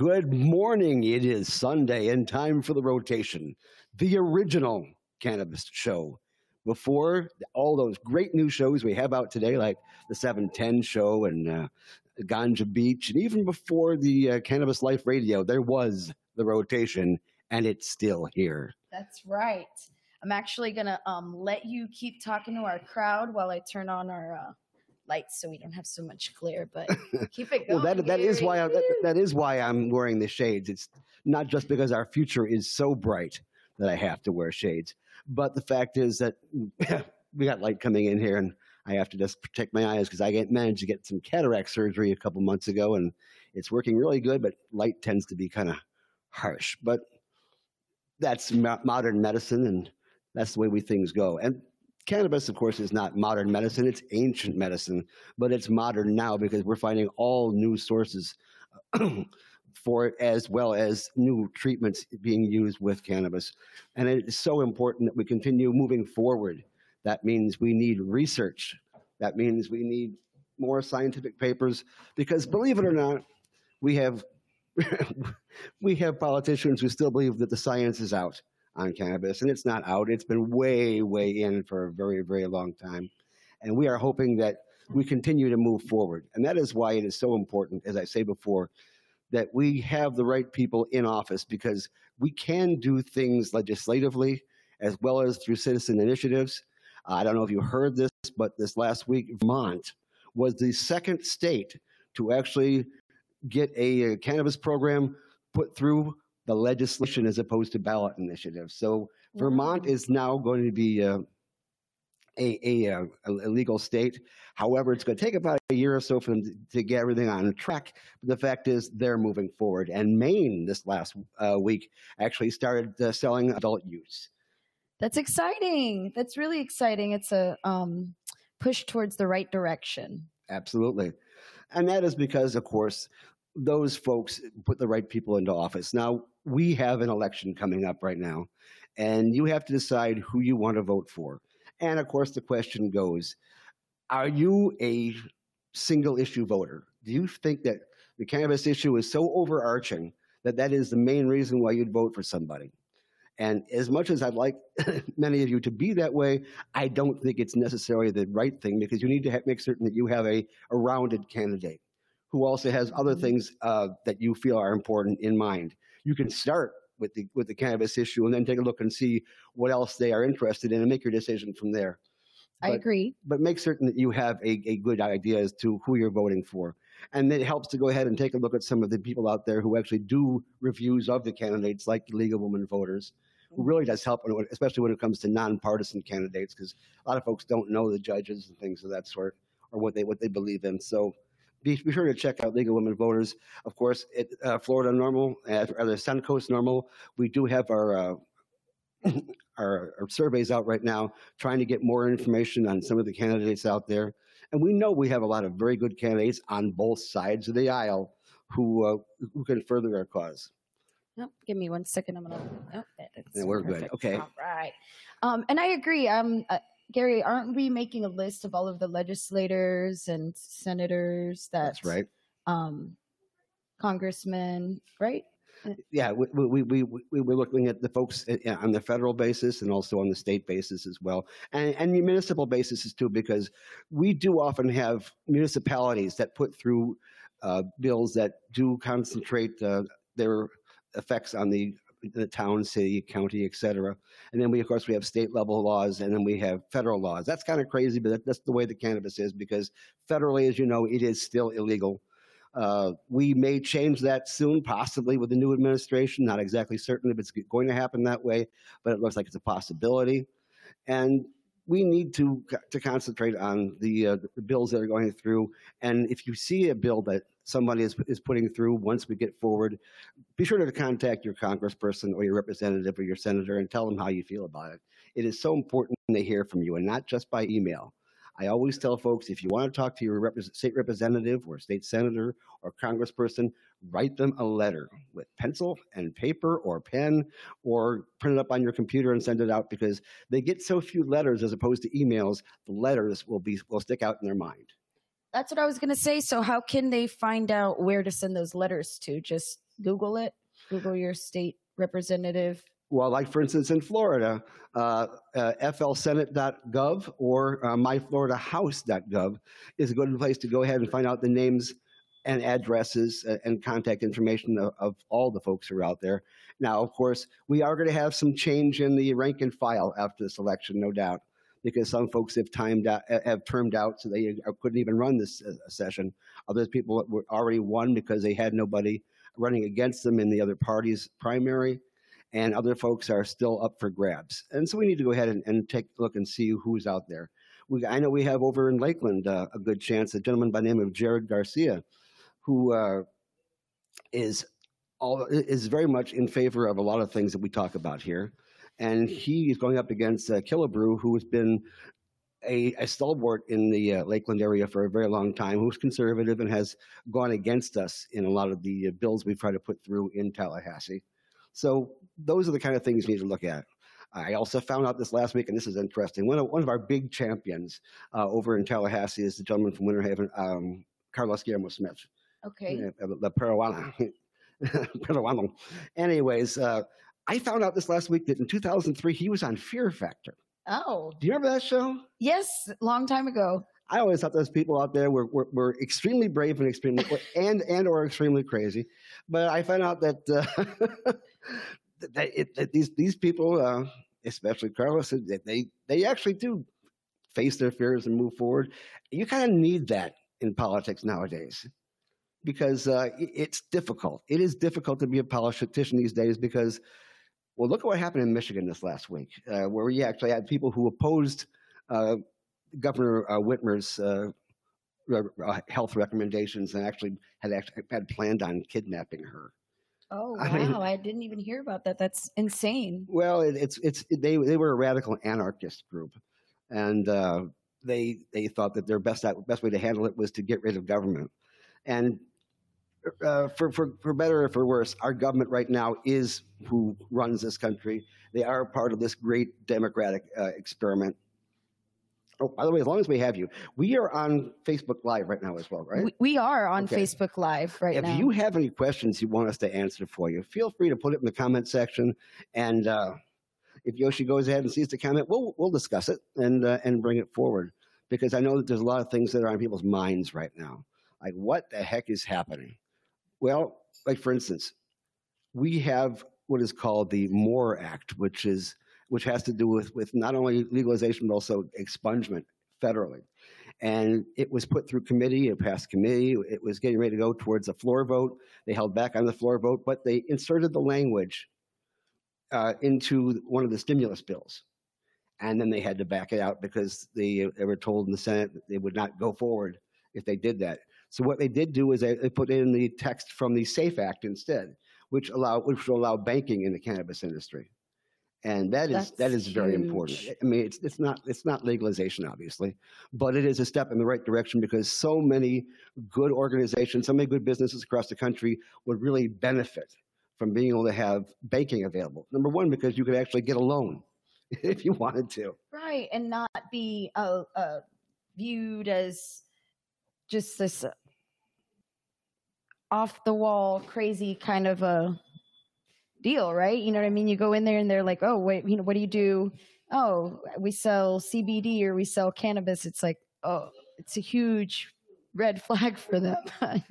Good morning. It is Sunday and time for the rotation, the original cannabis show. Before all those great new shows we have out today, like the 710 show and uh, Ganja Beach, and even before the uh, Cannabis Life Radio, there was the rotation, and it's still here. That's right. I'm actually gonna um, let you keep talking to our crowd while I turn on our uh, lights so we don't have so much glare. But keep it going. well, that that is why I, that, that is why I'm wearing the shades. It's not just because our future is so bright that I have to wear shades, but the fact is that we got light coming in here, and I have to just protect my eyes because I get, managed to get some cataract surgery a couple months ago, and it's working really good. But light tends to be kind of harsh, but that's mo- modern medicine, and that's the way we things go. And cannabis, of course, is not modern medicine; it's ancient medicine, but it's modern now because we're finding all new sources for it, as well as new treatments being used with cannabis. And it is so important that we continue moving forward. That means we need research. That means we need more scientific papers because, believe it or not, we have we have politicians who still believe that the science is out on cannabis, and it's not out. It's been way, way in for a very, very long time. And we are hoping that we continue to move forward. And that is why it is so important, as I say before, that we have the right people in office because we can do things legislatively as well as through citizen initiatives. Uh, I don't know if you heard this, but this last week, Vermont was the second state to actually get a, cannabis program put through the legislation as opposed to ballot initiatives. So Vermont is now going to be uh, a, a, uh, a legal state. However, it's going to take about a year or so for them to, to get everything on track. But the fact is, they're moving forward. And Maine this last uh, week actually started uh, selling adult use. That's exciting. That's really exciting. It's a um, push towards the right direction. Absolutely. And that is because, of course, those folks put the right people into office. Now, we have an election coming up right now, and you have to decide who you want to vote for. And of course, the question goes Are you a single issue voter? Do you think that the cannabis issue is so overarching that that is the main reason why you'd vote for somebody? And as much as I'd like many of you to be that way, I don't think it's necessarily the right thing because you need to make certain that you have a, a rounded candidate who also has other Mhm. things uh, that you feel are important in mind. You can start with the with the cannabis issue and then take a look and see what else they are interested in and make your decision from there. I agree. But make certain that you have a, a good idea as to who you're voting for. And it helps to go ahead and take a look at some of the people out there who actually do reviews of the candidates, like the League of Women Voters, who really does help, especially when it comes to nonpartisan candidates, because a lot of folks don't know the judges and things of that sort, or what they what they believe in. So be, be sure to check out League of Women Voters. Of course, at uh, Florida NORML, uh, or the Suncoast NORML, we do have our, uh, our our surveys out right now, trying to get more information on some of the candidates out there. And we know we have a lot of very good candidates on both sides of the aisle who uh, who can further our cause. Nope, give me one second. I'm gonna. Oh, that- that's Yeah, we're good. Okay. All right. Um, and I agree. Um, uh, Gary, aren't we making a list of all of the legislators and senators that That's right. um, congressmen, right? Yeah, we, we, we, we, we were looking at the folks uh, on the federal basis and also on the state basis as well, and, and the municipal basis too, because we do often have municipalities that put through uh, bills that do concentrate uh, their effects on the the town, city, county, et cetera. And then we, of course, we have state level laws, and then we have federal laws. That's kind of crazy, but that, that's the way the cannabis is because federally, as you know, it is still illegal. Uh, we may change that soon, possibly with the new administration. Not exactly certain if it's going to happen that way, but it looks like it's a possibility. and we need to to concentrate on the, uh, the bills that are going through. And if you see a bill that somebody is, is putting through once we get forward, be sure to contact your congressperson or your representative or your senator and tell them how you feel about it. It is so important they hear from you and not just by email. I always tell folks if you want to talk to your rep- state representative or state senator or congressperson, write them a letter with pencil and paper or pen or print it up on your computer and send it out because they get so few letters as opposed to emails, the letters will be will stick out in their mind. That's what I was going to say. So, how can they find out where to send those letters to? Just Google it, Google your state representative. Well, like for instance, in Florida, uh, uh, flsenate.gov or uh, myfloridahouse.gov is a good place to go ahead and find out the names and addresses uh, and contact information of, of, all the folks who are out there. Now, of course, we are going to have some change in the rank and file after this election, no doubt, because some folks have timed out, have termed out, so they couldn't even run this uh, session. Other people were already won because they had nobody running against them in the other party's primary and other folks are still up for grabs. And so we need to go ahead and, and take a look and see who's out there. We, I know we have over in Lakeland uh, a good chance, a gentleman by the name of Jared Garcia, who uh, is all, is very much in favor of a lot of things that we talk about here. And he is going up against uh, Killebrew, who has been a, a, stalwart in the uh, Lakeland area for a very long time, who's conservative and has gone against us in a lot of the uh, bills we've tried to put through in Tallahassee. So those are the kind of things you need to look at. I also found out this last week, and this is interesting. One of, one of our big champions uh, over in Tallahassee is the gentleman from Winter Haven, um, Carlos Guillermo Smith. Okay. Uh, the Peruano. Peruano. Anyways, uh, I found out this last week that in 2003 he was on Fear Factor. Oh. Do you remember that show? Yes, long time ago. I always thought those people out there were, were, were extremely brave and extremely and and or extremely crazy, but I found out that uh, that, it, that, these these people, uh, especially Carlos, that they they actually do face their fears and move forward. You kind of need that in politics nowadays because uh, it's difficult. It is difficult to be a politician these days because, well, look at what happened in Michigan this last week, uh, where we actually had people who opposed uh, Governor uh, Whitmer's uh, uh, health recommendations and actually had actually had planned on kidnapping her. Oh wow! I, mean, I, didn't even hear about that. That's insane. Well, it, it's it's they they were a radical anarchist group, and uh, they they thought that their best best way to handle it was to get rid of government. And uh, for for for better or for worse, our government right now is who runs this country. They are part of this great democratic uh, experiment Oh, by the way, as long as we have you, we are on Facebook Live right now as well, right? We, we are on okay. Facebook Live right if now. If you have any questions you want us to answer for you, feel free to put it in the comment section. And uh, if Yoshi goes ahead and sees the comment, we'll we'll discuss it and uh, and bring it forward because I know that there's a lot of things that are on people's minds right now. Like, what the heck is happening? Well, like for instance, we have what is called the MORE Act, which is which has to do with, with not only legalization but also expungement federally. And it was put through committee, it passed committee, it was getting ready to go towards a floor vote. They held back on the floor vote, but they inserted the language uh, into one of the stimulus bills. And then they had to back it out because they, they were told in the Senate that they would not go forward if they did that. So what they did do is they, they put in the text from the SAFE Act instead, which allow which will allow banking in the cannabis industry and that is That's that is very huge. important. I mean, it's it's not it's not legalization, obviously, but it is a step in the right direction because so many good organizations, so many good businesses across the country would really benefit from being able to have banking available. Number one, because you could actually get a loan if you wanted to, right, and not be uh, uh, viewed as just this off the wall, crazy kind of a deal, right? You know what I mean? You go in there and they're like, oh, wait, you know, what do you do? Oh, we sell CBD or we sell cannabis. It's like, oh, it's a huge red flag for them. and,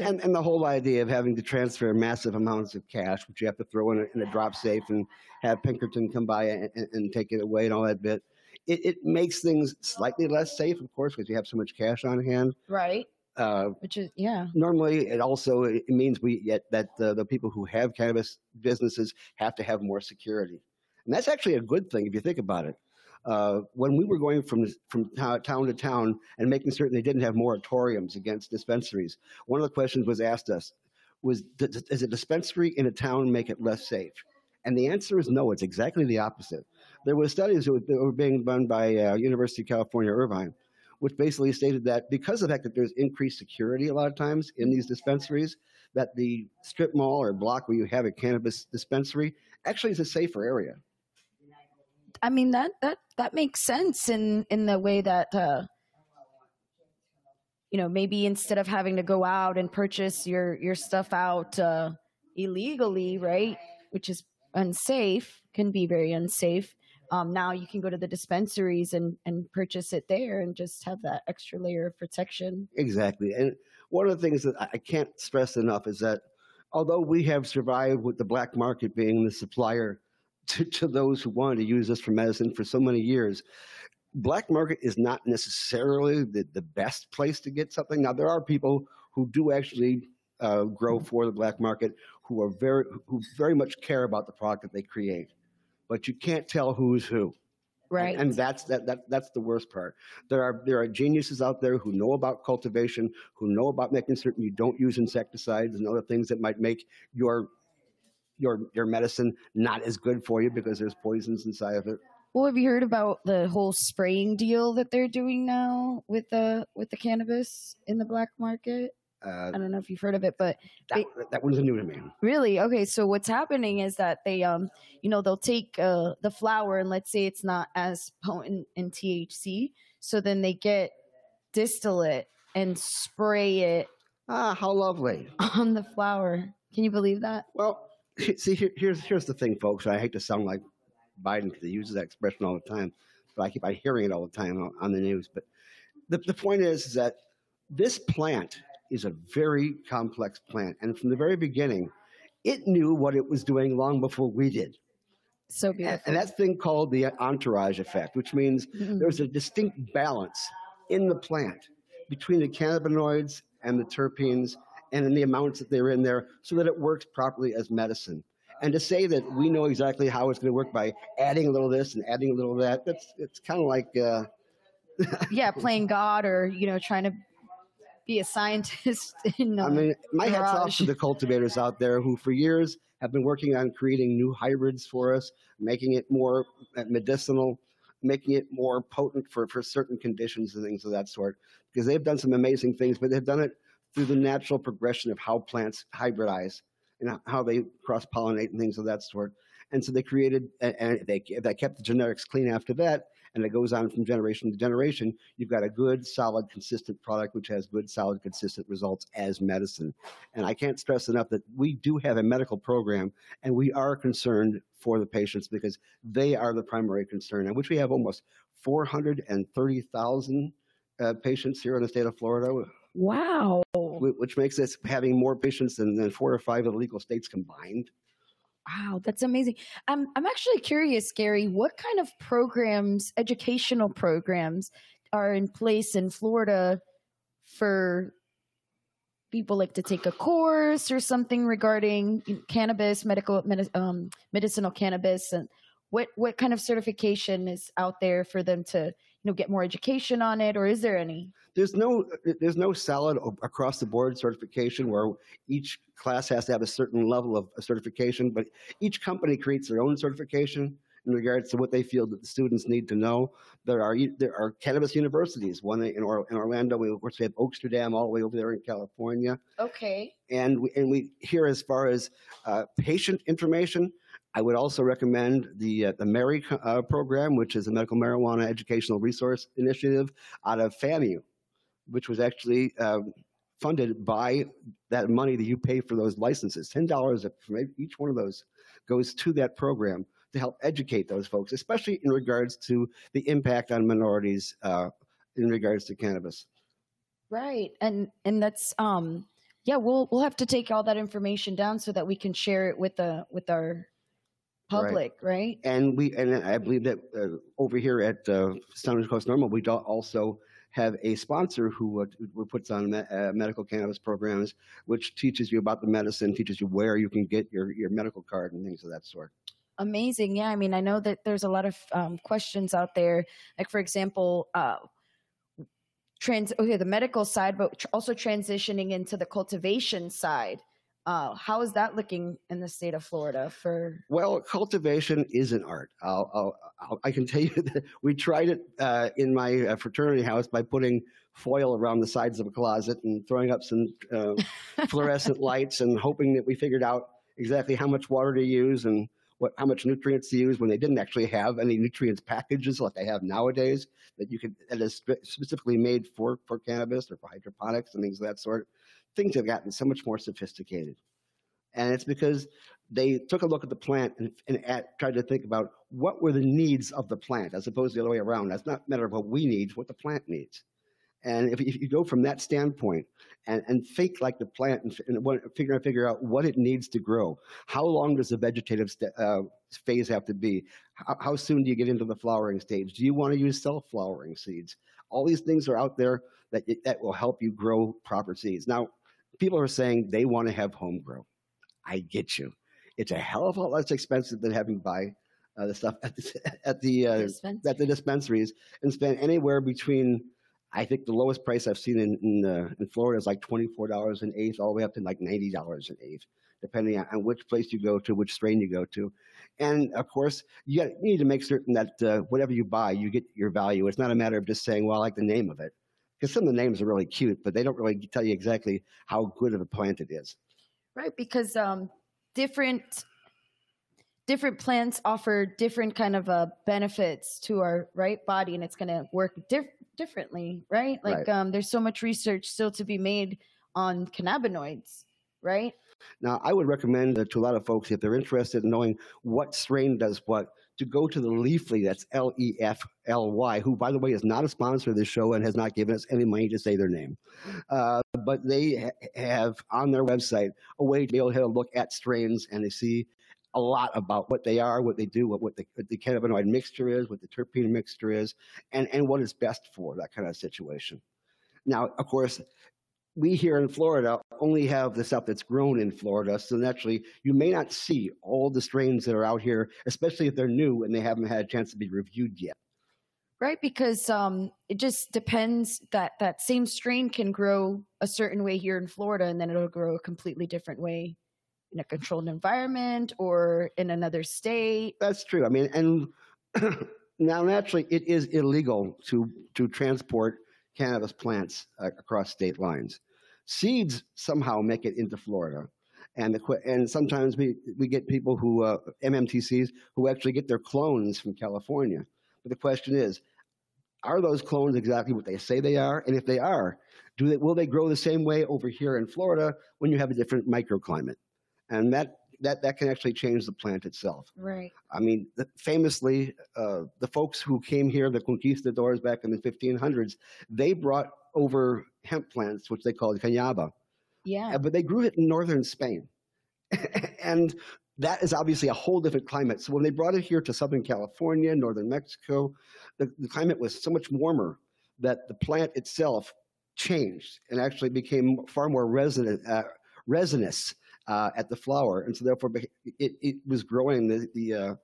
and, and, the whole idea of having to transfer massive amounts of cash, which you have to throw in a, in a drop safe and have Pinkerton come by and, and, take it away and all that bit. It, it makes things slightly less safe, of course, because you have so much cash on hand. Right. Uh, Which is yeah. Normally, it also it means we yet that the, the people who have cannabis businesses have to have more security, and that's actually a good thing if you think about it. uh, when we were going from from town, town to town and making certain they didn't have moratoriums against dispensaries, one of the questions was asked us was, does a dispensary in a town make it less safe? And the answer is no. It's exactly the opposite. There were studies that were being done by uh, University of California, Irvine, which basically stated that because of the fact that there's increased security a lot of times in these dispensaries, that the strip mall or block where you have a cannabis dispensary actually is a safer area. I mean that that that makes sense in in the way that uh, you know maybe instead of having to go out and purchase your your stuff out uh, illegally, right, which is unsafe, can be very unsafe. Um, now you can go to the dispensaries and and purchase it there and just have that extra layer of protection. Exactly, and one of the things that I can't stress enough is that although we have survived with the black market being the supplier to, to those who wanted to use this for medicine for so many years, black market is not necessarily the, the best place to get something. Now, there are people who do actually uh, grow for the black market who are very who very much care about the product that they create, but you can't tell who's who. Right. And, and that's that, that that's the worst part. There are there are geniuses out there who know about cultivation, who know about making certain you don't use insecticides and other things that might make your your your medicine not as good for you because there's poisons inside of it. Well, have you heard about the whole spraying deal that they're doing now with the with the cannabis in the black market? Uh, I don't know if you've heard of it, but that, that one's new to me. really, okay. So what's happening is that they, um, you know, they'll take uh, the flower and let's say it's not as potent in THC, so then they get distillate and spray it Ah, how lovely. on the flower. Can you believe that? Well, see, here, here's here's the thing, folks. I hate to sound like Biden because he uses that expression all the time, but I keep on hearing it all the time on, on the news. But the, the point is, is that this plant is a very complex plant, and from the very beginning, it knew what it was doing long before we did. So And, beautiful. and that's thing called the entourage effect, which means Mhm. there's a distinct balance in the plant between the cannabinoids and the terpenes and in the amounts that they're in there so that it works properly as medicine. And to say that we know exactly how it's going to work by adding a little of this and adding a little of that, that's it's kind of like uh, yeah, playing God or you know trying to be a scientist in. Uh, I mean, my hat's off to the cultivators out there who, for years, have been working on creating new hybrids for us, making it more uh, medicinal, making it more potent for, for certain conditions and things of that sort. Because they've done some amazing things, but they've done it through the natural progression of how plants hybridize and how they cross pollinate and things of that sort. And so they created, and- and they, they kept the genetics clean after that, and it goes on from generation to generation. You've got a good, solid, consistent product which has good, solid, consistent results as medicine. And I can't stress enough that we do have a medical program, and we are concerned for the patients because they are the primary concern, and which we have almost 430,000 uh, patients here in the state of Florida, wow. which makes us having more patients than, than four or five of the legal states combined. Wow, that's amazing. I'm I'm actually curious, Gary, what kind of programs, educational programs are in place in Florida for people like to take a course or something regarding cannabis, medical medi- um, medicinal cannabis and what what kind of certification is out there for them to, know, get more education on it or is there any? There's no there's no solid across the board certification where each class has to have a certain level of certification, but each company creates their own certification in regards to what they feel that the students need to know. There are there are cannabis universities. One in, Or, in Orlando, we of course we have Oaksterdam all the way over there in California, Okay. and we, and we here as far as uh, patient information. I would also recommend the uh, the Mary uh, program, which is a medical marijuana educational resource initiative out of FAMU, which was actually um, funded by that money that you pay for those licenses. Ten dollars from each one of those goes to that program to help educate those folks, especially in regards to the impact on minorities uh, in regards to cannabis. Right. And and that's um yeah, we'll we'll have to take all that information down so that we can share it with the with our public, right? And we and I believe that uh, over here at uh, Standard Coast Normal, we do also have a sponsor who, uh, who puts on me- uh, medical cannabis programs, which teaches you about the medicine, teaches you where you can get your, your medical card and things of that sort. Amazing. Yeah. I mean, I know that there's a lot of um, questions out there. Like, for example, uh, trans okay the medical side but tr- also transitioning into the cultivation side uh, how is that looking in the state of florida for Well, cultivation is an art. I'll, I'll, I'll, I can tell you that we tried it uh, in my uh, fraternity house by putting foil around the sides of a closet and throwing up some uh, fluorescent lights and hoping that we figured out exactly how much water to use and what how much nutrients to use when they didn't actually have any nutrients packages like they have nowadays that you could that is specifically made for for cannabis or for hydroponics and things of that sort. Things have gotten so much more sophisticated, and it's because they took a look at the plant and, and at, tried to think about what were the needs of the plant as opposed to the other way around. That's not a matter of what we need, what the plant needs. And if, if you go from that standpoint and, and think like the plant and, and what, figure, figure out what it needs to grow, how long does the vegetative uh, phase have to be? How, how soon do you get into the flowering stage? Do you want to use self flowering seeds? All these things are out there that, that will help you grow proper seeds. Now, people are saying they want to have home grow. I get you. It's a hell of a lot less expensive than having to buy uh, the stuff at the, at the uh, at the dispensaries and spend anywhere between I think the lowest price I've seen in in, uh, in Florida is like twenty four dollars an eighth, all the way up to like ninety dollars an eighth, depending on, on which place you go to, which strain you go to, and of course you, got, you need to make certain that uh, whatever you buy, you get your value. It's not a matter of just saying, "Well, I like the name of it," because some of the names are really cute, but they don't really tell you exactly how good of a plant it is. right because um different different plants offer different kind of uh benefits to our right body and it's going to work diff- differently right like Right. um there's so much research still to be made on cannabinoids right Now, I would recommend to a lot of folks if they're interested in knowing what strain does what, to go to the Leafly. That's L E F L Y, who, by the way, is not a sponsor of this show and has not given us any money to say their name. Uh, but they ha- have on their website a way to be able to look at strains and to see a lot about what they are, what they do, what, what, the, what the cannabinoid mixture is, what the terpene mixture is, and, and what is best for that kind of situation. Now, of course, we here in Florida only have the stuff that's grown in Florida. So naturally, you may not see all the strains that are out here, especially if they're new and they haven't had a chance to be reviewed yet. right because um it just depends that that same strain can grow a certain way here in florida and then it'll grow a completely different way in a controlled environment or in another state That's true. I mean, and now naturally, it is illegal to to transport cannabis plants uh, across state lines. Seeds somehow make it into Florida, and the, and sometimes we we get people who uh, MMTCs who actually get their clones from California. But the question is, are those clones exactly what they say they are? And if they are, do they will they grow the same way over here in Florida when you have a different microclimate? And that that that can actually change the plant itself. right I mean, the- famously, uh, the folks who came here, the conquistadors back in the 1500s, they brought over hemp plants, which they called cañaba, yeah but they grew it in northern Spain. and that is obviously a whole different climate. So when they brought it here to southern California, northern Mexico, the, the climate was so much warmer that the plant itself changed and actually became far more uh, resinous uh, at the flower, and so therefore it, it was growing the the, uh,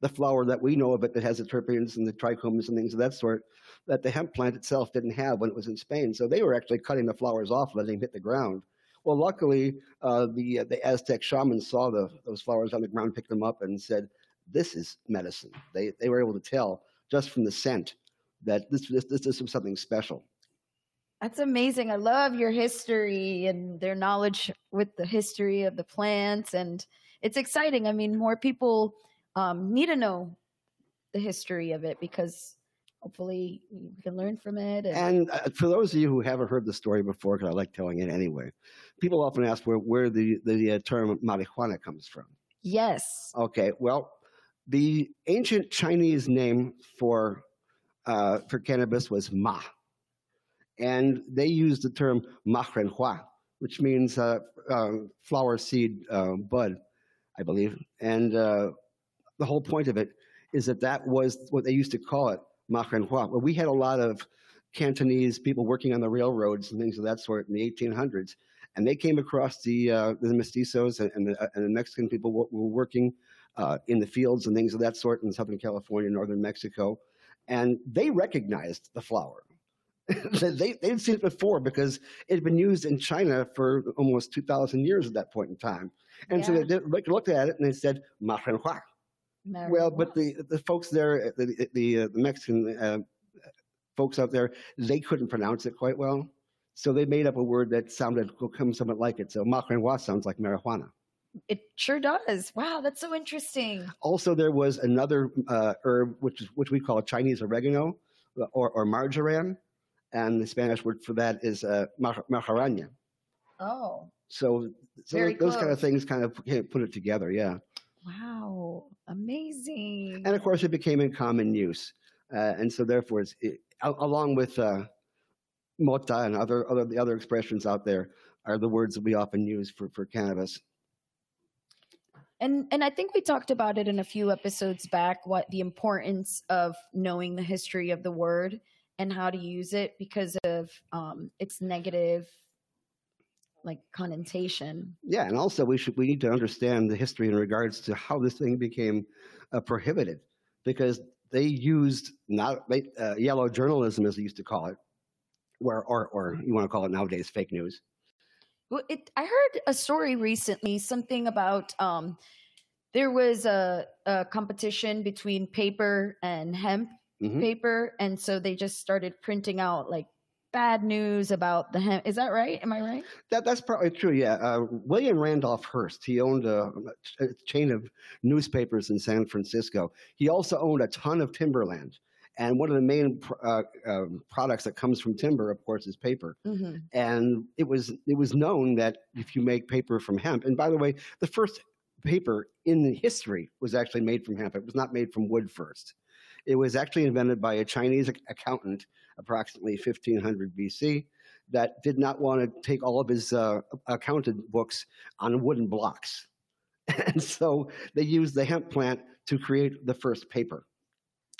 the flower that we know of it that has the terpenes and the trichomes and things of that sort that the hemp plant itself didn't have when it was in Spain. So they were actually cutting the flowers off, letting them hit the ground. Well, luckily, uh, the uh, the Aztec shamans saw the, those flowers on the ground, picked them up, and said, "This is medicine." They they were able to tell just from the scent that this this this is something special. That's amazing. I love your history and their knowledge with the history of the plants, and it's exciting. I mean, more people um, need to know the history of it because hopefully we can learn from it. And, And uh, for those of you who haven't heard the story before, because I like telling it anyway, people often ask where, where the, the uh, term marijuana comes from. yes, Okay, well, the ancient Chinese name for, uh, for cannabis was ma. And they used the term ma which means uh, uh, flower seed uh, bud, I believe. And uh, the whole point of it is that that was what they used to call it, ma. Well, we had a lot of Cantonese people working on the railroads and things of that sort in the 1800s. And they came across the, uh, the mestizos and, and, the, and the Mexican people who were working uh, in the fields and things of that sort in Southern California, Northern Mexico. And they recognized the flower. They, they'd seen it before because it had been used in China for almost 2,000 years at that point in time. And so Yeah. they looked- at it and they said, Mahenhua. Well, but the, the folks there, the, the, uh, the Mexican uh, folks out there, they couldn't pronounce it quite well. So they made up a word that sounded come somewhat like it. So marijuana sounds like marijuana. it sure does. Wow, that's so interesting. Also, there was another uh, herb, which which we call Chinese oregano uh, or, or marjoram, and the Spanish word for that is uh, marjarana. Oh, So, so Very those kind of things kind of put put it together, yeah. wow, amazing. And of course, it became in common use, uh, and so therefore, it's, it, along with uh, mota and other other the other expressions out there are the words that we often use for for cannabis. And and I think we talked about it in a few episodes back what the importance of knowing the history of the word and how to use it because of um its negative like connotation. Yeah, and also we should we need to understand the history in regards to how this thing became uh, prohibited, because they used not uh, yellow journalism as they used to call it, where or or you want to call it nowadays fake news. Well, it I heard a story recently something about um there was a, a competition between paper and hemp Mhm. paper and so they just started printing out like bad news about the hemp. Is that right? Am I right? That that's probably true. Yeah, uh, William Randolph Hearst. He owned a, a chain of newspapers in San Francisco. He also owned a ton of timberland, and one of the main pr- uh, um, products that comes from timber, of course, is paper. Mm-hmm. and it was it was known that if you make paper from hemp and by the way the first paper in history was actually made from hemp it was not made from wood first it was actually invented by a chinese accountant approximately 1500 bc that did not want to take all of his uh, accounted books on wooden blocks and so they used the hemp plant to create the first paper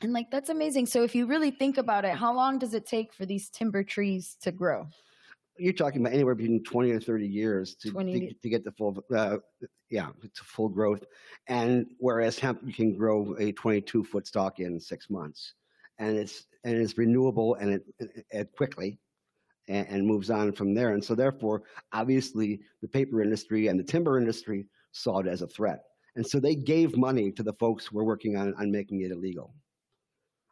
And like that's amazing. So if you really think about it, how long does it take for these timber trees to grow? You're talking about anywhere between 20 or 30 years to, 20 to, to get the full uh, yeah to full growth. And whereas hemp you can grow a 22 foot stalk in six months. And it's and it's renewable and it, it, it quickly and, and moves on from there. And so therefore obviously the paper industry and the timber industry saw it as a threat. And so they gave money to the folks who were working on, on making it illegal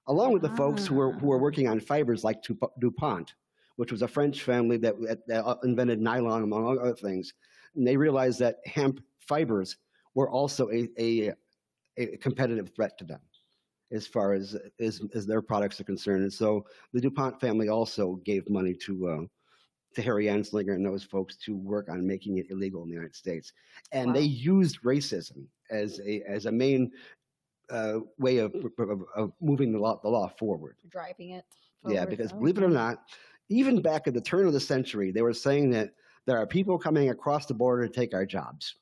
along with the folks who were, who were working on fibers like DuPont which was a French family that, that, that invented nylon, among other things. And they realized that hemp fibers were also a, a, a competitive threat to them as far as, as, as their products are concerned. And so the DuPont family also gave money to, uh, to Harry Anslinger and those folks to work on making it illegal in the United States. And they used racism as a, as a main uh, way of, of, of moving the law, the law forward. Driving it. Yeah, because Oh, believe it or not, even back at the turn of the century, they were saying that there are people coming across the border to take our jobs.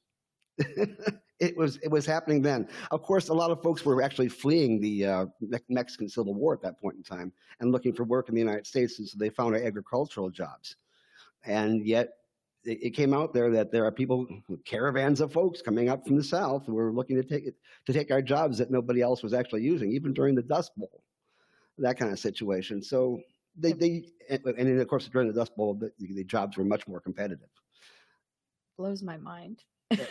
it was it was happening then. Of course, a lot of folks were actually fleeing the uh, Mexican Civil War at that point in time and looking for work in the United States, and so they found agricultural jobs. And yet, it, it came out there that there are people, caravans of folks coming up from the south who were looking to take to take our jobs that nobody else was actually using, even during the Dust Bowl, that kind of situation. So they, they and and then of course during the Dust Bowl, the, the jobs were much more competitive. blows my mind.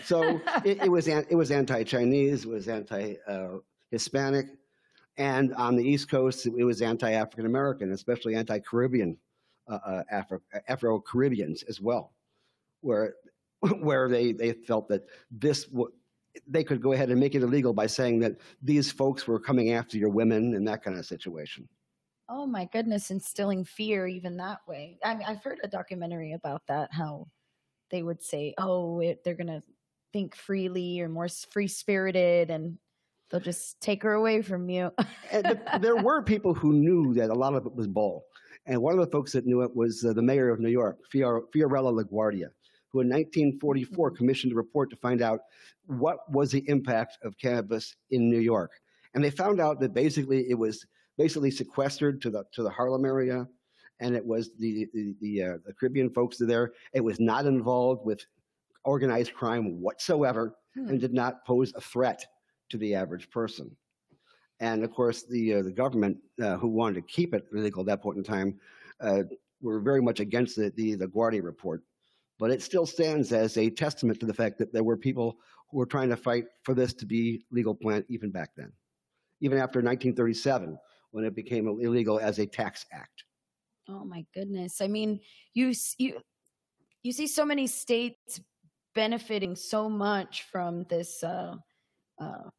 So it, it was an- it was anti-Chinese, it was anti-Hispanic, and on the East Coast it was anti-African American, especially anti-Caribbean, uh, uh, Afro Afro Caribbeans as well, where where they they felt that this w- they could go ahead and make it illegal by saying that these folks were coming after your women and that kind of situation. Oh my goodness, instilling fear even that way. I mean, I've heard a documentary about that, how they would say, oh, it, they're going to think freely or more free spirited and they'll just take her away from you. and th- there were people who knew that a lot of it was bull. And one of the folks that knew it was uh, the mayor of New York, Fior- Fiorello LaGuardia, who in 1944 commissioned a report to find out what was the impact of cannabis in New York. And they found out that basically it was basically sequestered to the to the Harlem area, and it was the the, the, uh, the Caribbean folks there. It was not involved with organized crime whatsoever, Hmm. and did not pose a threat to the average person. And of course, the uh, the government uh, who wanted to keep it illegal at that point in time uh, were very much against the, the LaGuardia report. But it still stands as a testament to the fact that there were people who were trying to fight for this to be legal plant even back then, even after 1937 when it became illegal as a tax act. Oh my goodness! I mean, you you you see so many states benefiting so much from this uh, uh,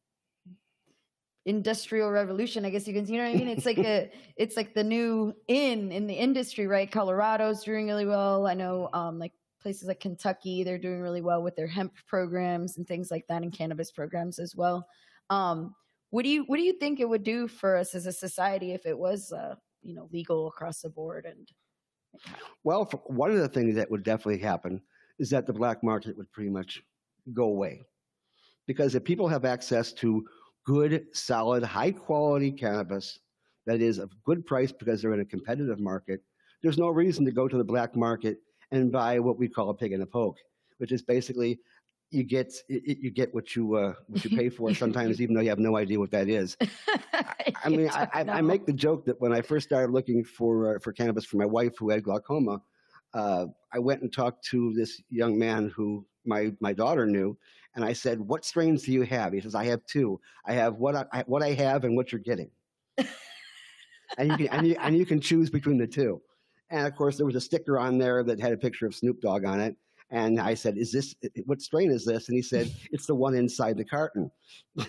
industrial revolution. I guess you can, you know what I mean? It's like a, it's like the new in in the industry, right? Colorado's doing really well. I know, um, like places like Kentucky, they're doing really well with their hemp programs and things like that, and cannabis programs as well. Um, what do you what do you think it would do for us as a society if it was, uh, you know, legal across the board and Well, one of the things that would definitely happen is that the black market would pretty much go away. Because if people have access to good, solid, high quality cannabis that is of good price because they're in a competitive market, there's no reason to go to the black market and buy what we call a pig in a poke, which is basically you get you you get what you uh, what you pay for sometimes, even though you have no idea what that is. I mean, I, I, I make the joke that when I first started looking for uh, for cannabis for my wife who had glaucoma, uh, I went and talked to this young man who my my daughter knew, and I said, "What strains do you have?" He says, "I have two. I have what I, I what I have and what you're getting." and you can and you, and you can choose between the two. And of course, there was a sticker on there that had a picture of Snoop Dogg on it. And I said, "Is this what strain is this?" And he said, "It's the one inside the carton."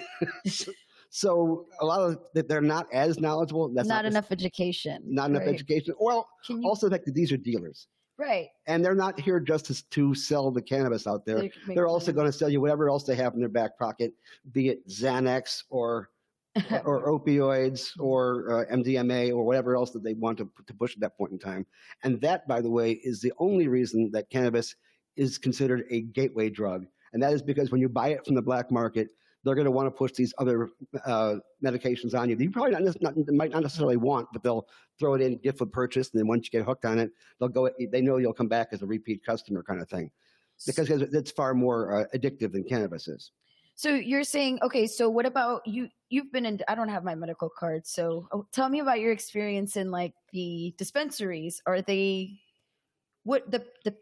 so a lot of that they're not as knowledgeable. That's not not, enough education. not enough education. Well, you, also the fact that these are dealers, right. and they're not here just to, to sell the cannabis out there. they They're also going to sell you whatever else they have in their back pocket, be it Xanax or or opioids or uh, MDMA or whatever else that they want to, to push at that point in time. And that, by the way, is the only reason that cannabis is considered a gateway drug. And that is because when you buy it from the black market, they're going to want to push these other uh, medications on you. that You probably not, not might not necessarily want, but they'll throw it in gift for purchase. And then once you get hooked on it, they'll go. They know you'll come back as a repeat customer, kind of thing, because it's far more uh, addictive than cannabis is. So you're saying, okay, so what about you? You've been in, I don't have my medical card. So oh, tell me about your experience in like the dispensaries. Are they, what the, the,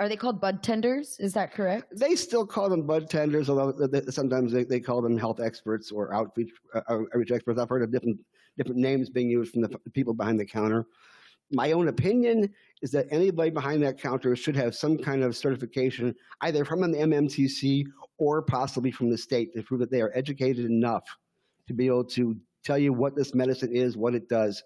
are they called bud tenders? Is that correct? They still call them bud tenders, although th- th- sometimes they, they call them health experts or outreach, uh, outreach experts. I've heard of different different names being used from the people behind the counter. My own opinion is that anybody behind that counter should have some kind of certification, either from an MMTC or possibly from the state, to prove that they are educated enough to be able to tell you what this medicine is, what it does.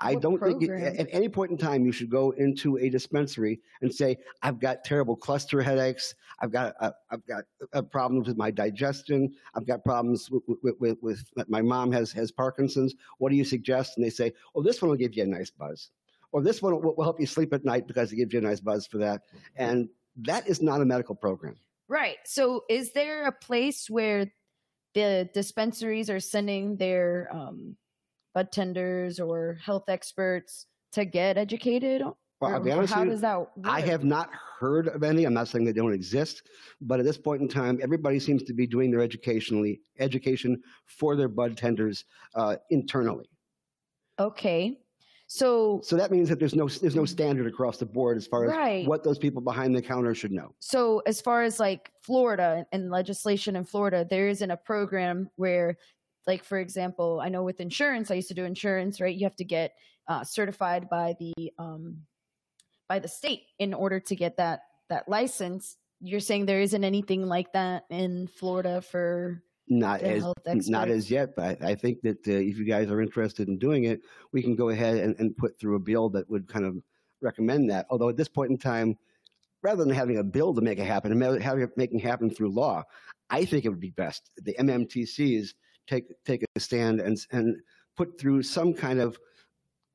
I What don't think it, program? at any point in time you should go into a dispensary and say, "I've got terrible cluster headaches. I've got uh, I've got uh, problems with my digestion. I've got problems with, with, with, with my mom has has Parkinson's. What do you suggest?" And they say, "Oh, this one will give you a nice buzz, or this one will, will help you sleep at night because it gives you a nice buzz for that." And that is not a medical program. Right. So is there a place where the dispensaries are sending their um, bud tenders or health experts to get educated? Well, I'll be honest how you, does that work? I have not heard of any. I'm not saying they don't exist, but at this point in time, everybody seems to be doing their educationally education for their bud tenders uh, internally. Okay. So So that means that there's no there's no standard across the board as far as Right. what those people behind the counter should know. so as far as like Florida and legislation in Florida, there isn't a program where, like for example, I know with insurance, I used to do insurance, right? You have to get uh, certified by the um, by the state in order to get that that license. You're saying there isn't anything like that in Florida for Not as not as yet, but I, I think that uh, if you guys are interested in doing it, we can go ahead and, and put through a bill that would kind of recommend that. Although at this point in time, rather than having a bill to make it happen having it making it happen through law, I think it would be best the MMTCs take take a stand and and put through some kind of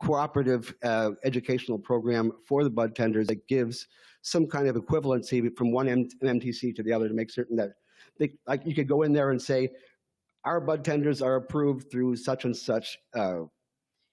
cooperative uh, educational program for the bud tenders that gives some kind of equivalency from one M- MMTC to the other to make certain that they, like you could go in there and say our bud tenders are approved through such and such uh,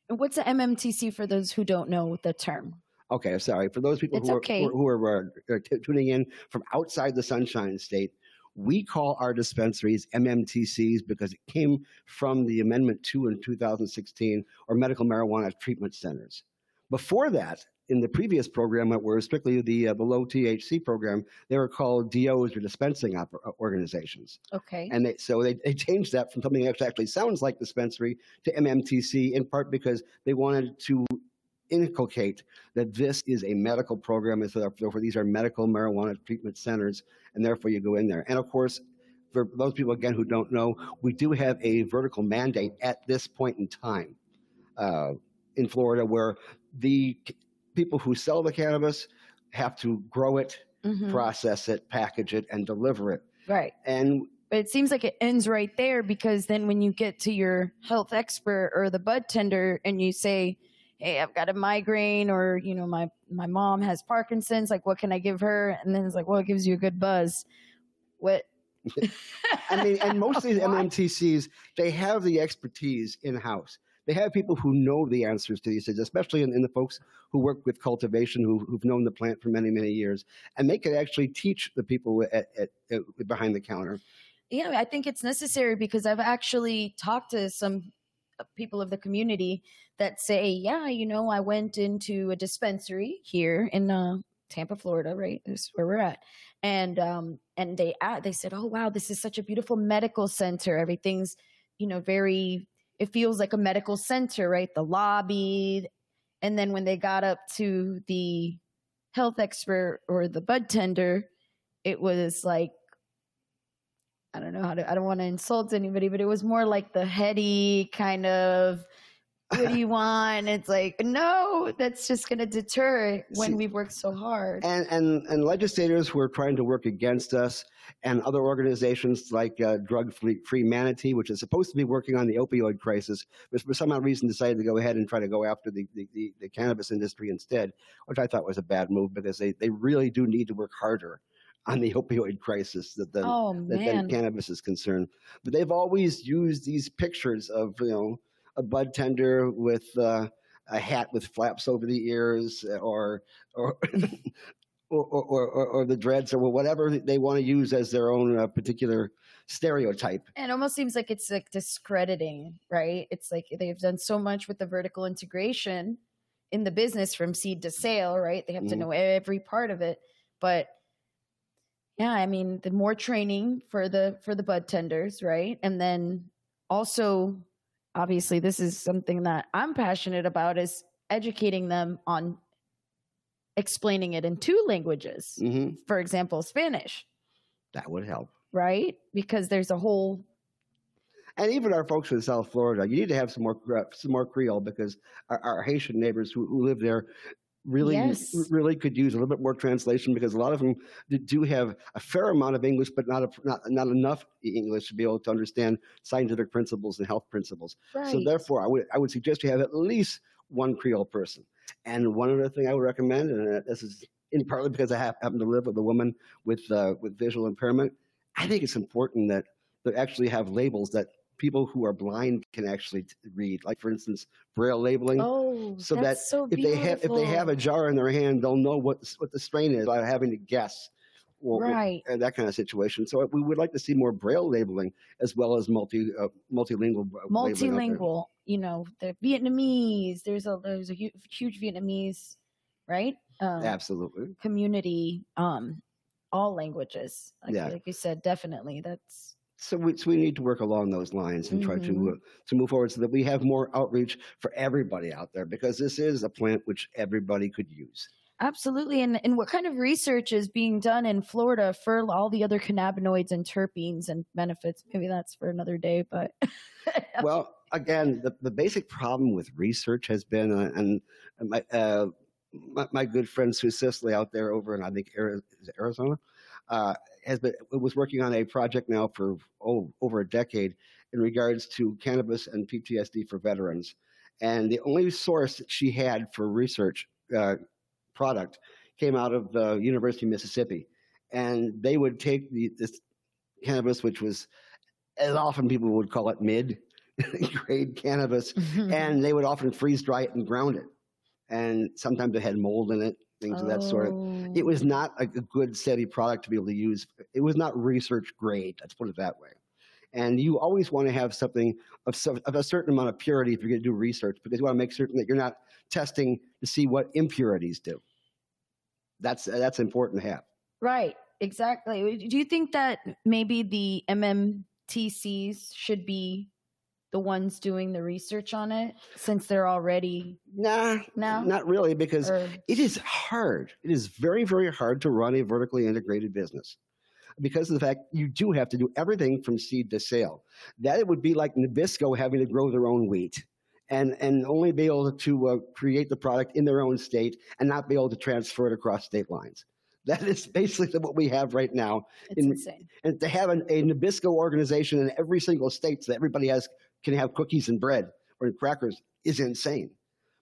And what's a MMTC for those who don't know the term? Okay, sorry. For those people who are, okay. who are, who are, uh, t- tuning in from outside the Sunshine State, We call our dispensaries MMTCs because it came from the Amendment 2 in 2016, or Medical Marijuana Treatment Centers. Before that, in the previous program that were strictly the, uh, the low THC program, they were called DOs or dispensing uh, organizations. Okay. And they, so they, they changed that from something that actually sounds like dispensary to MMTC in part because they wanted to inculcate that this is a medical program and so therefore these are medical marijuana treatment centers and therefore you go in there. And of course, for those people again who don't know, we do have a vertical mandate at this point in time uh, in Florida where the c- people who sell the cannabis have to grow it, Mhm. process it, package it, and deliver it. Right. And But it seems like it ends right there because then when you get to your health expert or the bud tender and you say, Hey, I've got a migraine or, you know, my, my mom has Parkinson's, like what can I give her? And then it's like, well, it gives you a good buzz. What I mean, and most of these MMTCs, they have the expertise in house. They have people who know the answers to these things, especially in, in the folks who work with cultivation, who, who've known the plant for many, many years, and they can actually teach the people at, at, at behind the counter. Yeah, I think it's necessary because I've actually talked to some people of the community that say, yeah, you know, I went into a dispensary here in uh, Tampa, Florida, right? This is where we're at. And um, and they a- they said, oh wow, this is such a beautiful medical center. Everything's you know very. It feels like a medical center, right? The lobby, and then when they got up to the health expert or the bud tender, it was like I don't know how to, I don't want to insult anybody, but it was more like the heady kind of, what do you want? It's like, no, that's just going to deter when we've worked so hard. And, and, and legislators who are trying to work against us, and other organizations like uh, Drug Free, Free Manatee, which is supposed to be working on the opioid crisis, but for some odd reason decided to go ahead and try to go after the, the, the, the cannabis industry instead, which I thought was a bad move because they, they really do need to work harder on the opioid crisis that the, oh, that than cannabis is concerned. But they've always used these pictures of you know a bud tender with uh, a hat with flaps over the ears, or or. Or, or, or, or the dreads, or whatever they want to use as their own uh, particular stereotype. It almost seems like it's like discrediting, right? It's like they've done so much with the vertical integration in the business from seed to sale, right? They have to Mhm. know every part of it. But yeah, I mean, the more training for the for the bud tenders, right? And then also obviously this is something that I'm passionate about is educating them on explaining it in two languages. hmm For example, Spanish, That would help. right? Because there's a whole And even our folks in South Florida, you need to have some more some more Creole because our, our Haitian neighbors who, who live there really Yes. really could use a little bit more translation because a lot of them do have a fair amount of English, but not a, not not enough English to be able to understand scientific principles and health principles. right. So therefore, I would I would suggest you have at least one Creole person. And one other thing I would recommend, and uh, this is in partly because I hap- happen to live with a woman with uh, with visual impairment, I think it's important that they actually have labels that people who are blind can actually read. Like for instance, braille labeling. Oh, so that's that so if they have if they have a jar in their hand, they'll know what what the strain is without having to guess. Or, right. uh, that kind of situation. So we would like to see more braille labeling as well as multi uh, multilingual uh, labeling out there. multilingual you know the vietnamese there's a there's a hu- huge vietnamese right um, Absolutely. community um all languages like, Yeah. like you said definitely that's So we, so we need to work along those lines and try to Mhm. uh, to move forward so that we have more outreach for everybody out there because this is a plant which everybody could use. absolutely and and what kind of research is being done in florida for all the other cannabinoids and terpenes and benefits maybe that's for another day but well, again, the, the basic problem with research has been, uh, and my, uh, my my good friend Sue Sisley out there over in I think Ari- is it Arizona uh, has been was working on a project now for oh over a decade in regards to cannabis and PTSD for veterans, and the only source that she had for research uh, product came out of the University of Mississippi, and they would take the this cannabis, which was as often people would call it mid grade cannabis, Mm-hmm. and they would often freeze dry it and ground it. And sometimes it had mold in it, things of that sort. It was Oh. not a, a good, steady product to be able to use. It was not research grade. Let's put it that way. And you always want to have something of, some, of a certain amount of purity if you're going to do research, because you want to make certain that you're not testing to see what impurities do. That's that's important to have. Right, exactly. Do you think that maybe the MMTCs should be the ones doing the research on it since they're already Nah, No? not really, because or it is hard. It is very, very hard to run a vertically integrated business because of the fact you do have to do everything from seed to sale. That it would be like Nabisco having to grow their own wheat and, and only be able to uh, create the product in their own state and not be able to transfer it across state lines. That is basically what we have right now. it's in- insane. And to have an, a Nabisco organization in every single state so that everybody has can have cookies and bread or crackers is insane.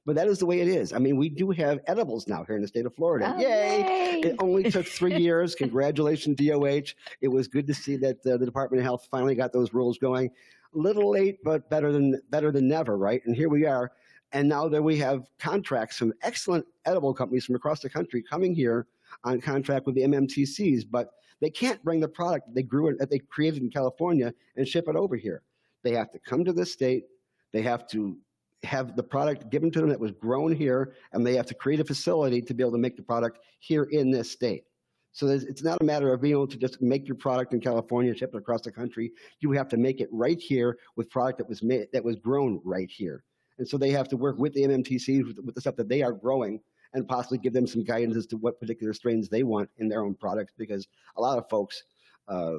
But that is the way it is. I mean, we do have edibles now here in the state of Florida. Oh, Yay! It only took three years. Congratulations, DOH. It was good to see that uh, the Department of Health finally got those rules going. A little late, but better than better than never, right? And here we are. And now that we have contracts from excellent edible companies from across the country coming here on contract with the MMTCs, but they can't bring the product they grew it that they created in California and ship it over here. They have to come to this state. They have to have the product given to them that was grown here, and they have to create a facility to be able to make the product here in this state. So it's not a matter of being able to just make your product in California, ship it across the country. You have to make it right here with product that was made that was grown right here. And so they have to work with the MMTCs with, with the stuff that they are growing and possibly give them some guidance as to what particular strains they want in their own products because a lot of folks uh,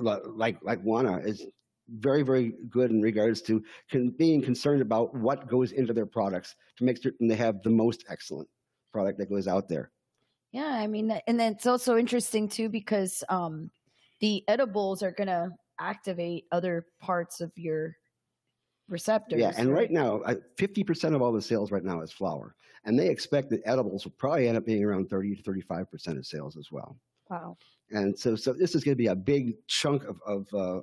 like like Juana is very very good in regards to con- being concerned about what goes into their products to make certain they have the most excellent product that goes out there. Yeah, I mean, and then it's also interesting too because um, the edibles are going to activate other parts of your receptors. Yeah, and right now, uh, fifty percent of all the sales right now is flour, and they expect that edibles will probably end up being around thirty to thirty-five percent of sales as well. wow. And so, so this is going to be a big chunk of of, uh,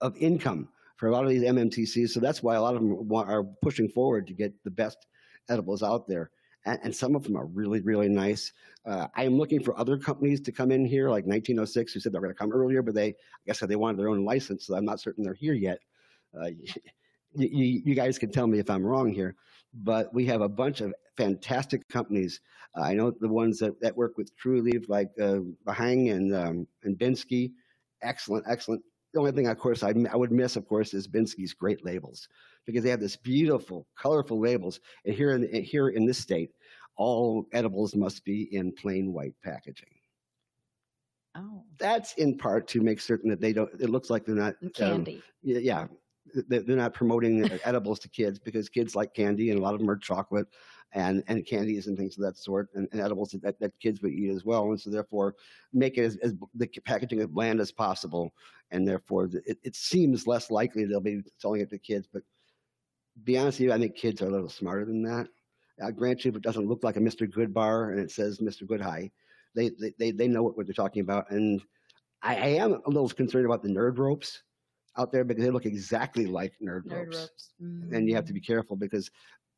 of income for a lot of these MMTCs. So that's why a lot of them are pushing forward to get the best edibles out there. And, and some of them are really, really nice. Uh, I am looking for other companies to come in here, like 1906, who said they're going to come earlier, but they, I guess, they wanted their own license. So I'm not certain they're here yet. Uh, you, you, guys can tell me if I'm wrong here, but we have a bunch of fantastic companies. Uh, I know the ones that, that work with Trulieve, like uh, Bhang and um, and Binske. Excellent, excellent. The only thing, of course, I, I would miss, of course, is Binske's great labels because they have this beautiful, colorful labels. And here in here in this state, all edibles must be in plain white packaging. Oh, That's in part to make certain that they don't. It looks like they're not um, candy. yeah, yeah, they're not promoting uh, edibles to kids because kids like candy and a lot of them are chocolate and, and candies and things of that sort and, and edibles that, that kids would eat as well. And so therefore make it as, as the packaging as bland as possible. And therefore it, it seems less likely they'll be selling it to kids. But be honest with you, I think kids are a little smarter than that. I grant you, if it doesn't look like a Mr. Good bar and it says Mr. Good High, they, they, they, know what, what they're talking about. And I, I am a little concerned about the nerd ropes out there because they look exactly like nerd, Nerd ropes. ropes. And you have to Mm, be careful because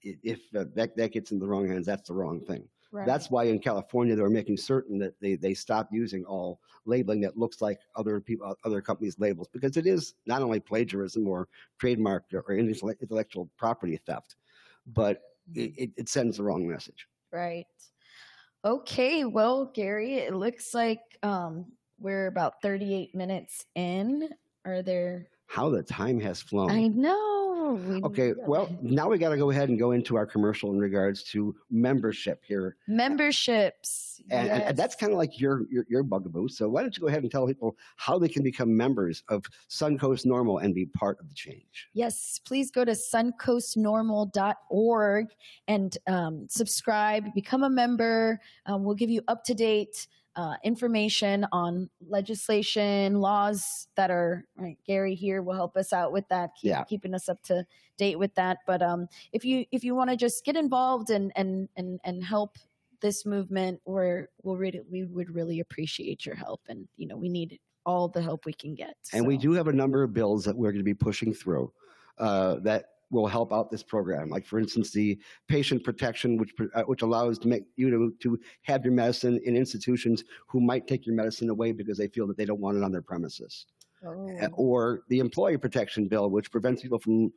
if uh, that, that gets in the wrong hands, that's the wrong thing. right. That's why in California they were making certain that they, they stop using all labeling that looks like other people other companies' labels because it is not only plagiarism or trademark or intellectual property theft, but it, it, it sends the wrong message. Right. Okay. Well, Gary, it looks like um, we're about 38 minutes in. Are there? How the time has flown. I know. we- Okay, well, now we got to go ahead and go into our commercial in regards to membership here. memberships. And, and- and that's kind of like your, your your bugaboo. So why don't you go ahead and tell people how they can become members of Suncoast NORML and be part of the change? Yes, please go to suncoastnorml.org and um, subscribe, become a member. Um, we'll give you up to date uh, information on legislation, laws that are, right, Gary here will help us out with that, keep, Yeah. keeping us up to date with that. But um, if you if you want to just get involved and and and and help this movement, we're we'll really we would really appreciate your help, and you know we need all the help we can get. And we do have a number of bills that we're going to be pushing through uh, that will help out this program. Like for instance, the patient protection, which uh, which allows to make you to to have your medicine in institutions who might take your medicine away because they feel that they don't want it on their premises, Oh. Uh, or the employee protection bill, which prevents people from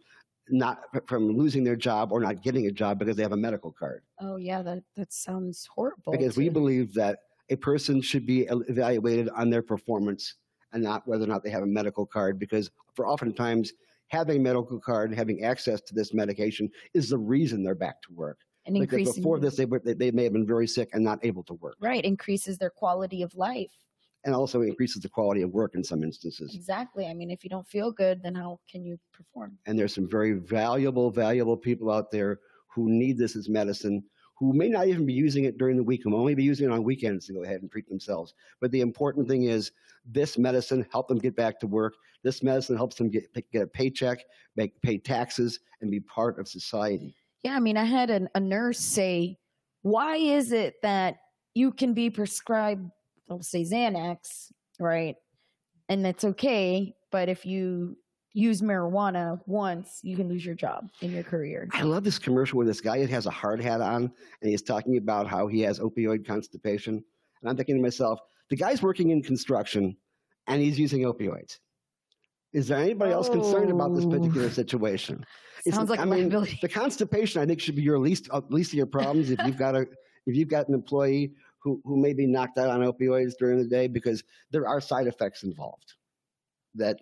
not from losing their job or not getting a job because they have a medical card. oh yeah, that that sounds horrible. Because we believe that a person should be evaluated on their performance and not whether or not they have a medical card. Because for oftentimes having a medical card and having access to this medication is the reason they're back to work. and before this, they, were, they, they may have been very sick and not able to work, right increases their quality of life. and also increases the quality of work in some instances. Exactly. I mean, if you don't feel good, then how can you perform? And there's some very valuable, valuable people out there who need this as medicine, who may not even be using it during the week, who only be using it on weekends to go ahead and treat themselves. But the important thing is this medicine help them get back to work. This medicine helps them get, get a paycheck, make, pay taxes, and be part of society. Yeah, I mean, I had an, a nurse say, "Why is it that you can be prescribed, let's say Xanax, right, and that's okay, but if you use marijuana once, you can lose your job in your career." I love this commercial where this guy has a hard hat on and he's talking about how he has opioid constipation. And I'm thinking to myself, the guy's working in construction and he's using opioids. Is there anybody else concerned about this Oh. particular situation? It's- Sounds like I mean, liability. the constipation, I think, should be your least uh, least of your problems if you've got a if you've got an employee who who may be knocked out on opioids during the day because there are side effects involved that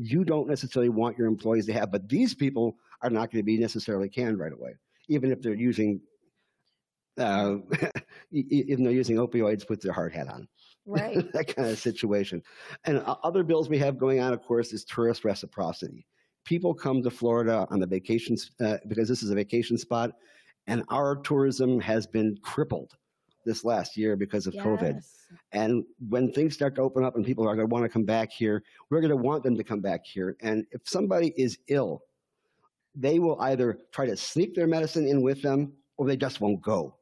you don't necessarily want your employees to have. But these people are not going to be necessarily canned right away, even if they're using. Uh, even they're using opioids with their hard hat on Right. that kind of situation. And other bills we have going on, of course, is tourist reciprocity. People come to Florida on the vacations uh, because this is a vacation spot, and our tourism has been crippled this last year because of COVID. And when things start to open up and people are going to want to come back here, we're going to want them to come back here. And if somebody is ill, they will either try to sneak their medicine in with them or they just won't go.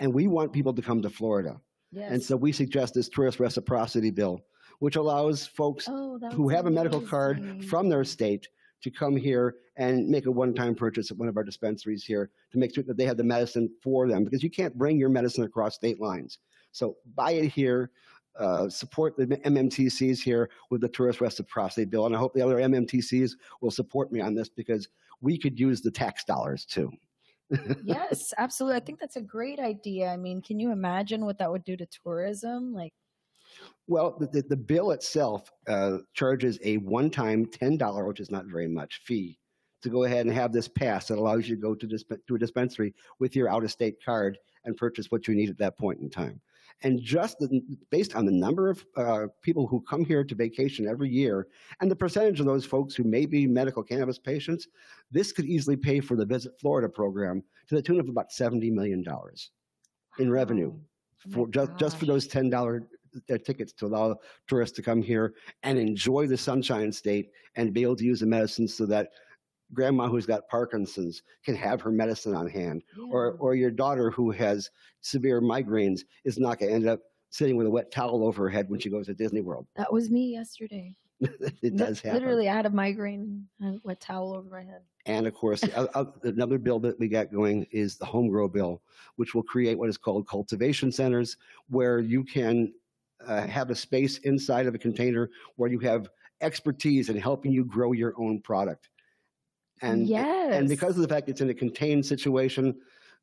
And we want people to come to Florida. Yes. And so we suggest this tourist reciprocity bill, which allows folks oh, who have a medical card from their state to come here and make a one-time purchase at one of our dispensaries here to make sure that they have the medicine for them because you can't bring your medicine across state lines. So buy it here, uh, support the MMTCs here with the tourist reciprocity bill, and I hope the other MMTCs will support me on this because we could use the tax dollars too. yes, absolutely. I think that's a great idea. I mean, can you imagine what that would do to tourism? Like, well, the, the bill itself uh, charges a one-time $10, which is not very much, fee to go ahead and have this pass that allows you to go to, disp- to a dispensary with your out-of-state card and purchase what you need at that point in time. And just the, based on the number of uh, people who come here to vacation every year and the percentage of those folks who may be medical cannabis patients, this could easily pay for the Visit Florida program to the tune of about $70 million in revenue for just, just for those $10 their tickets to allow tourists to come here and enjoy the Sunshine State and be able to use the medicine so that grandma who's got Parkinson's can have her medicine on hand, yeah. or or your daughter who has severe migraines is not going to end up sitting with a wet towel over her head when she goes to Disney World. That was me yesterday. it does happen. Literally, I had a migraine and a wet towel over my head. And of course, another bill that we got going is the home grow bill, which will create what is called cultivation centers, where you can uh, have a space inside of a container where you have expertise in helping you grow your own product. And yes. and because of the fact it's in a contained situation,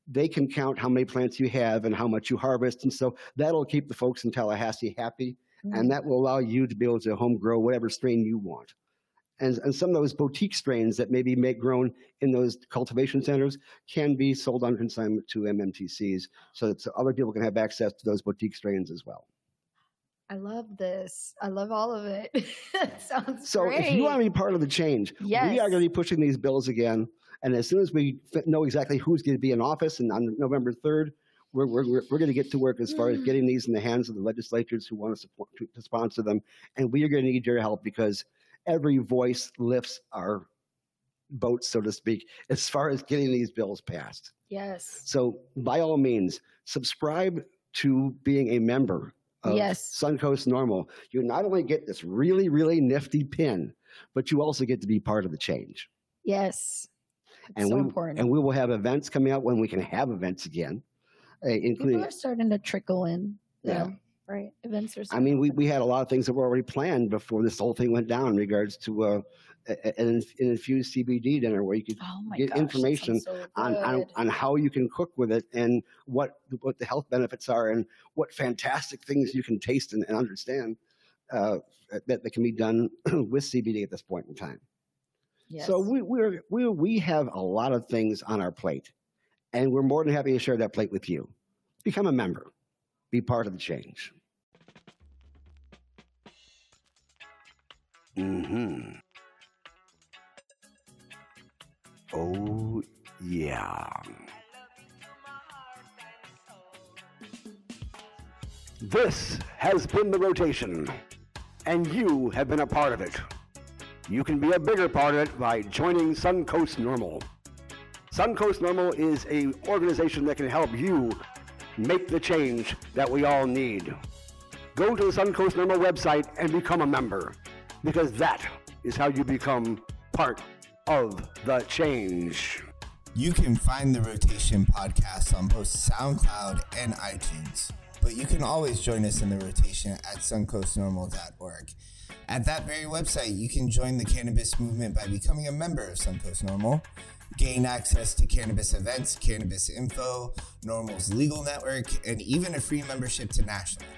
they can count how many plants you have and how much you harvest, and so that'll keep the folks in Tallahassee happy Mm-hmm. and that will allow you to be able to home grow whatever strain you want. And, and some of those boutique strains that maybe make grown in those cultivation centers can be sold on consignment to MMTCs so that so other people can have access to those boutique strains as well. I love this. I love all of it. it sounds So great. if you want to be part of the change, we are going to be pushing these bills again. And as soon as we know exactly who's going to be in office and on November 3rd, we're, we're, we're going to get to work as far as Mm. getting these in the hands of the legislatures who want to support to, to sponsor them. And we are going to need your help because every voice lifts our boat, so to speak, as far as getting these bills passed. yes. So by all means, subscribe to being a member of Yes. Suncoast NORML. You not only get this really, really nifty pin, but you also get to be part of the change. Yes. and so we important. and we will have events coming up when we can have events again, uh, People are starting to trickle in. Yeah. Yeah. Right. Events are. I mean, we, we had a lot of things that were already planned before this whole thing went down in regards to uh, a- a- an, an infused CBD dinner where you could oh my get gosh, that information sounds so on, on good. on how you can cook with it and what what the health benefits are and what fantastic things you can taste and, and understand uh, that, that can be done with CBD at this point in time. Yes. So we we're, we we have a lot of things on our plate, and we're more than happy to share that plate with you. Become a member, be part of the change. Hmm. Oh yeah. This has been the rotation, and you have been a part of it. You can be a bigger part of it by joining Suncoast NORML. Suncoast NORML is a organization that can help you make the change that we all need. Go to the Suncoast NORML website and become a member, because that is how you become part of the change. You can find the Rotation podcast on both SoundCloud and iTunes, but you can always join us in the rotation at suncoastnorml.org. At that very website, you can join the cannabis movement by becoming a member of Suncoast NORML, gain access to cannabis events, cannabis info, NORML's legal network, and even a free membership to National,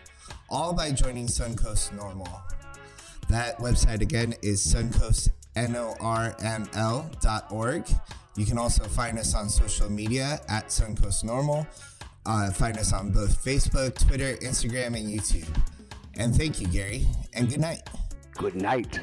all by joining Suncoast NORML. That website again is suncoastnorml.org. You can also find us on social media at Suncoast NORML. Uh, find us on both Facebook, Twitter, Instagram, and YouTube. And thank you, Gary, and good night. Good night.